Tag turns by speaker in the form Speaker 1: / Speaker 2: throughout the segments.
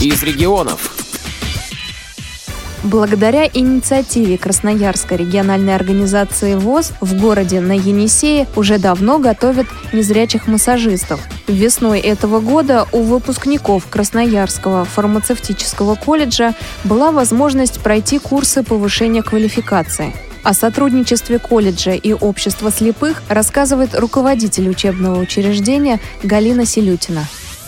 Speaker 1: из регионов.
Speaker 2: Благодаря инициативе Красноярской региональной организации ВОЗ в городе на Енисее уже давно готовят незрячих массажистов. Весной этого года у выпускников Красноярского фармацевтического колледжа была возможность пройти курсы повышения квалификации. О сотрудничестве колледжа и общества слепых рассказывает руководитель учебного учреждения Галина Селютина.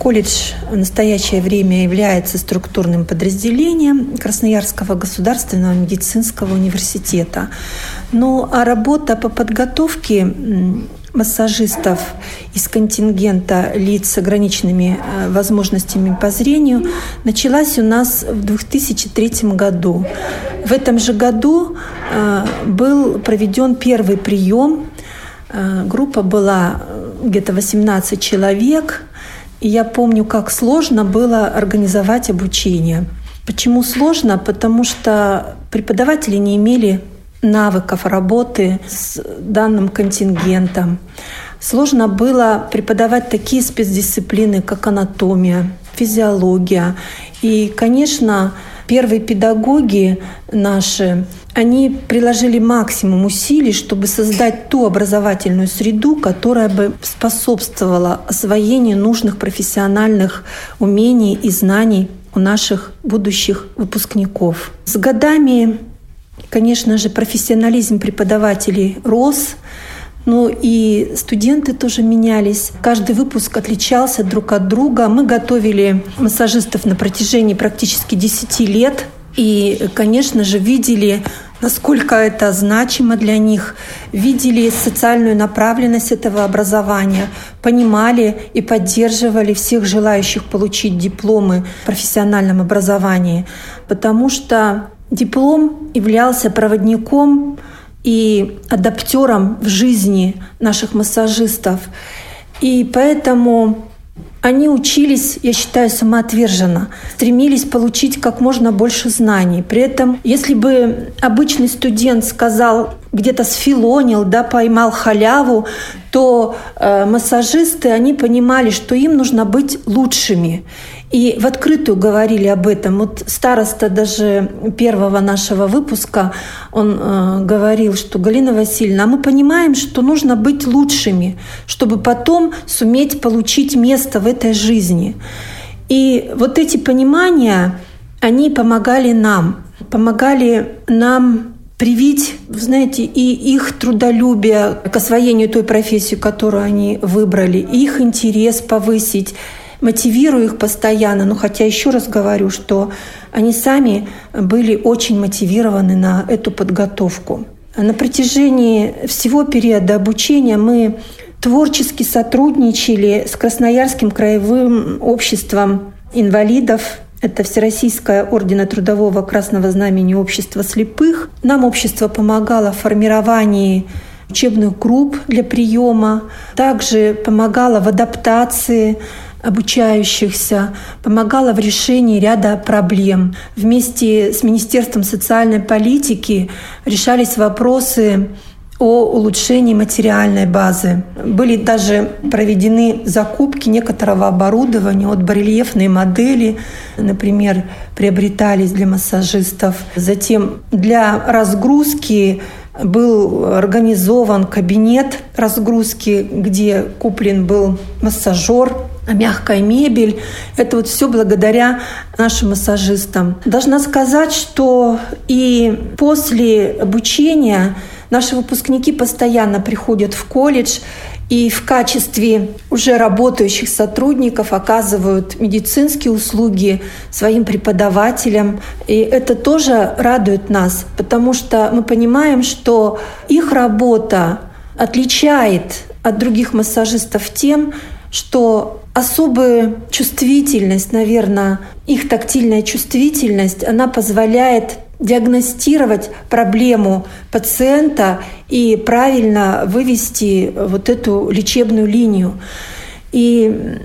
Speaker 3: Колледж в настоящее время является структурным подразделением Красноярского государственного медицинского университета. Ну а работа по подготовке массажистов из контингента лиц с ограниченными э, возможностями по зрению началась у нас в 2003 году. В этом же году э, был проведен первый прием. Э, группа была где-то 18 человек – и я помню, как сложно было организовать обучение. Почему сложно? Потому что преподаватели не имели навыков работы с данным контингентом. Сложно было преподавать такие спецдисциплины, как анатомия, физиология. И, конечно, первые педагоги наши, они приложили максимум усилий, чтобы создать ту образовательную среду, которая бы способствовала освоению нужных профессиональных умений и знаний у наших будущих выпускников. С годами, конечно же, профессионализм преподавателей рос, ну и студенты тоже менялись. Каждый выпуск отличался друг от друга. Мы готовили массажистов на протяжении практически 10 лет. И, конечно же, видели, насколько это значимо для них, видели социальную направленность этого образования, понимали и поддерживали всех желающих получить дипломы в профессиональном образовании, потому что диплом являлся проводником и адаптером в жизни наших массажистов. И поэтому они учились, я считаю, самоотверженно, стремились получить как можно больше знаний. При этом, если бы обычный студент сказал, где-то сфилонил, да, поймал халяву, то э, массажисты, они понимали, что им нужно быть лучшими. И в открытую говорили об этом. Вот староста даже первого нашего выпуска, он э, говорил, что Галина Васильевна, а мы понимаем, что нужно быть лучшими, чтобы потом суметь получить место в этой жизни. И вот эти понимания, они помогали нам, помогали нам привить, знаете, и их трудолюбие к освоению той профессии, которую они выбрали, их интерес повысить, мотивирую их постоянно, но хотя еще раз говорю, что они сами были очень мотивированы на эту подготовку. На протяжении всего периода обучения мы творчески сотрудничали с Красноярским краевым обществом инвалидов это Всероссийское ордена Трудового Красного Знамени Общества слепых. Нам общество помогало в формировании учебных групп для приема, также помогало в адаптации обучающихся, помогала в решении ряда проблем. Вместе с Министерством социальной политики решались вопросы о улучшении материальной базы. Были даже проведены закупки некоторого оборудования от барельефной модели, например, приобретались для массажистов. Затем для разгрузки был организован кабинет разгрузки, где куплен был массажер, мягкая мебель. Это вот все благодаря нашим массажистам. Должна сказать, что и после обучения наши выпускники постоянно приходят в колледж и в качестве уже работающих сотрудников оказывают медицинские услуги своим преподавателям. И это тоже радует нас, потому что мы понимаем, что их работа отличает от других массажистов тем, что особая чувствительность, наверное, их тактильная чувствительность, она позволяет диагностировать проблему пациента и правильно вывести вот эту лечебную линию. И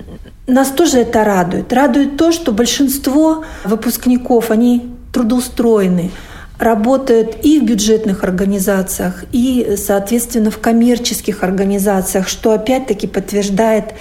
Speaker 3: нас тоже это радует. Радует то, что большинство выпускников, они трудоустроены, работают и в бюджетных организациях, и, соответственно, в коммерческих организациях, что опять-таки подтверждает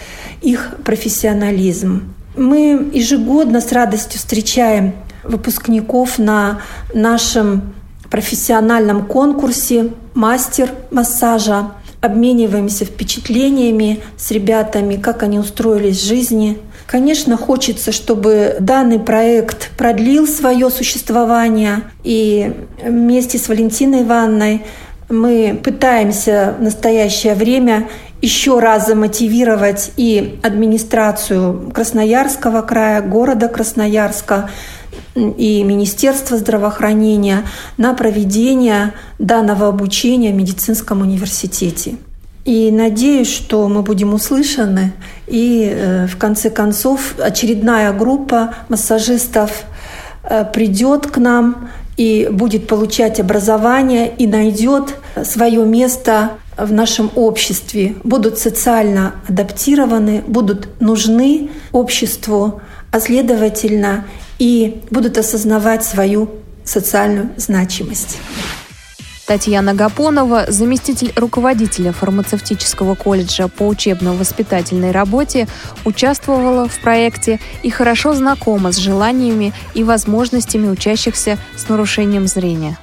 Speaker 3: их профессионализм. Мы ежегодно с радостью встречаем выпускников на нашем профессиональном конкурсе «Мастер массажа». Обмениваемся впечатлениями с ребятами, как они устроились в жизни. Конечно, хочется, чтобы данный проект продлил свое существование. И вместе с Валентиной Ивановной мы пытаемся в настоящее время еще раз замотивировать и администрацию Красноярского края, города Красноярска, и Министерство здравоохранения на проведение данного обучения в медицинском университете. И надеюсь, что мы будем услышаны, и э, в конце концов очередная группа массажистов э, придет к нам и будет получать образование и найдет свое место в нашем обществе, будут социально адаптированы, будут нужны обществу, а следовательно и будут осознавать свою социальную значимость.
Speaker 2: Татьяна Гапонова, заместитель руководителя фармацевтического колледжа по учебно-воспитательной работе, участвовала в проекте и хорошо знакома с желаниями и возможностями учащихся с нарушением зрения.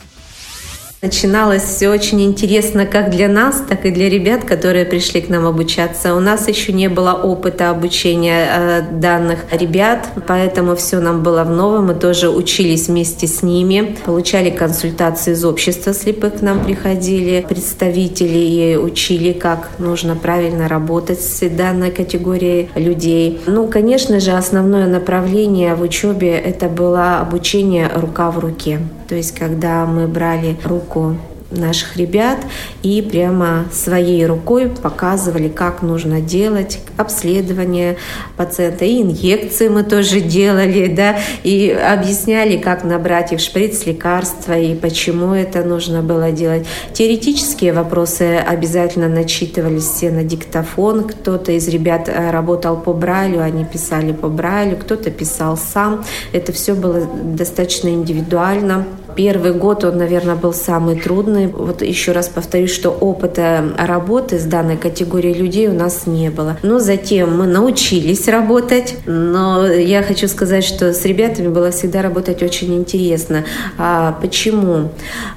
Speaker 1: Начиналось все очень интересно как для нас, так и для ребят, которые пришли к нам обучаться. У нас еще не было опыта обучения э, данных ребят, поэтому все нам было в новом. Мы тоже учились вместе с ними, получали консультации из общества слепых к нам приходили, представители и учили, как нужно правильно работать с данной категорией людей. Ну, конечно же, основное направление в учебе это было обучение рука в руке. То есть, когда мы брали руку наших ребят и прямо своей рукой показывали, как нужно делать обследование пациента. И инъекции мы тоже делали, да, и объясняли, как набрать их шприц лекарства и почему это нужно было делать. Теоретические вопросы обязательно начитывались все на диктофон. Кто-то из ребят э, работал по Брайлю, они писали по Брайлю, кто-то писал сам. Это все было достаточно индивидуально. Первый год он, наверное, был самый трудный. Вот еще раз повторюсь, что опыта работы с данной категорией людей у нас не было. Но затем мы научились работать. Но я хочу сказать, что с ребятами было всегда работать очень интересно. А почему?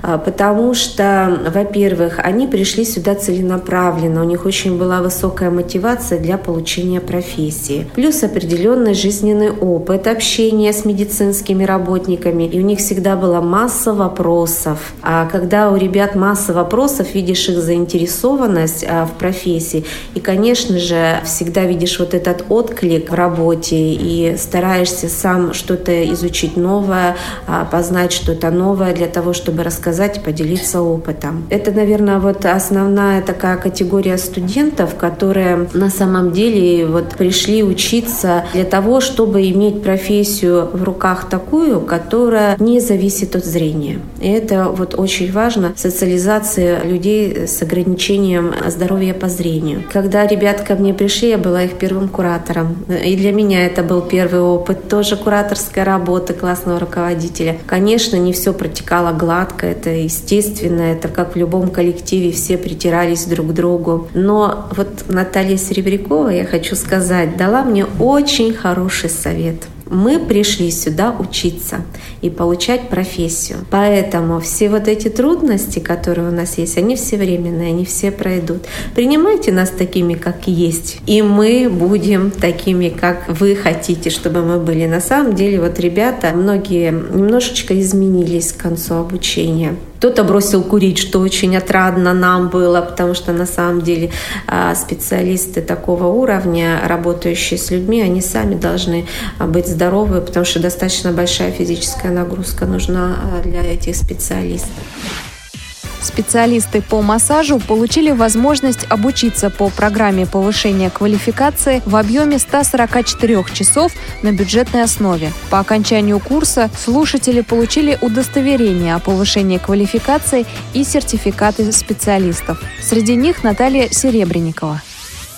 Speaker 1: А потому что, во-первых, они пришли сюда целенаправленно. У них очень была высокая мотивация для получения профессии. Плюс определенный жизненный опыт общения с медицинскими работниками. И у них всегда была масса масса вопросов. А когда у ребят масса вопросов, видишь их заинтересованность а, в профессии. И, конечно же, всегда видишь вот этот отклик в работе и стараешься сам что-то изучить новое, а, познать что-то новое для того, чтобы рассказать и поделиться опытом. Это, наверное, вот основная такая категория студентов, которые на самом деле вот пришли учиться для того, чтобы иметь профессию в руках такую, которая не зависит от зрения. И это вот очень важно, социализация людей с ограничением здоровья по зрению. Когда ребят ко мне пришли, я была их первым куратором. И для меня это был первый опыт, тоже кураторская работа классного руководителя. Конечно, не все протекало гладко, это естественно, это как в любом коллективе, все притирались друг к другу. Но вот Наталья Серебрякова, я хочу сказать, дала мне очень хороший совет – мы пришли сюда учиться и получать профессию. Поэтому все вот эти трудности, которые у нас есть, они все временные, они все пройдут. Принимайте нас такими, как есть, и мы будем такими, как вы хотите, чтобы мы были. На самом деле, вот ребята, многие немножечко изменились к концу обучения. Кто-то бросил курить, что очень отрадно нам было, потому что на самом деле а, специалисты такого уровня, работающие с людьми, они сами должны а, быть здоровы, потому что достаточно большая физическая нагрузка нужна а, для этих специалистов.
Speaker 2: Специалисты по массажу получили возможность обучиться по программе повышения квалификации в объеме 144 часов на бюджетной основе. По окончанию курса слушатели получили удостоверение о повышении квалификации и сертификаты специалистов. Среди них Наталья Серебренникова.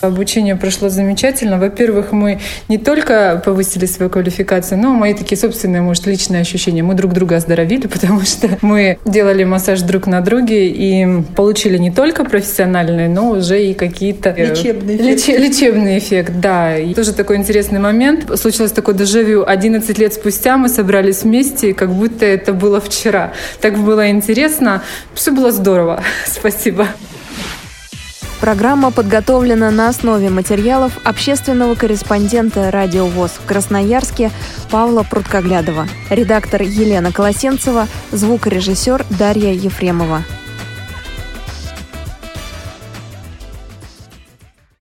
Speaker 4: Обучение прошло замечательно. Во-первых, мы не только повысили свою квалификацию, но мои такие собственные, может, личные ощущения. Мы друг друга оздоровили, потому что мы делали массаж друг на друге и получили не только профессиональный, но уже и какие-то...
Speaker 3: Э, лечебный эффект.
Speaker 4: Леч, лечебный эффект, да. И тоже такой интересный момент. Случилось такое дежавю. 11 лет спустя мы собрались вместе, как будто это было вчера. Так было интересно. Все было здорово. Спасибо.
Speaker 2: Программа подготовлена на основе материалов общественного корреспондента «Радио ВОЗ» в Красноярске Павла Пруткоглядова, редактор Елена Колосенцева, звукорежиссер Дарья Ефремова.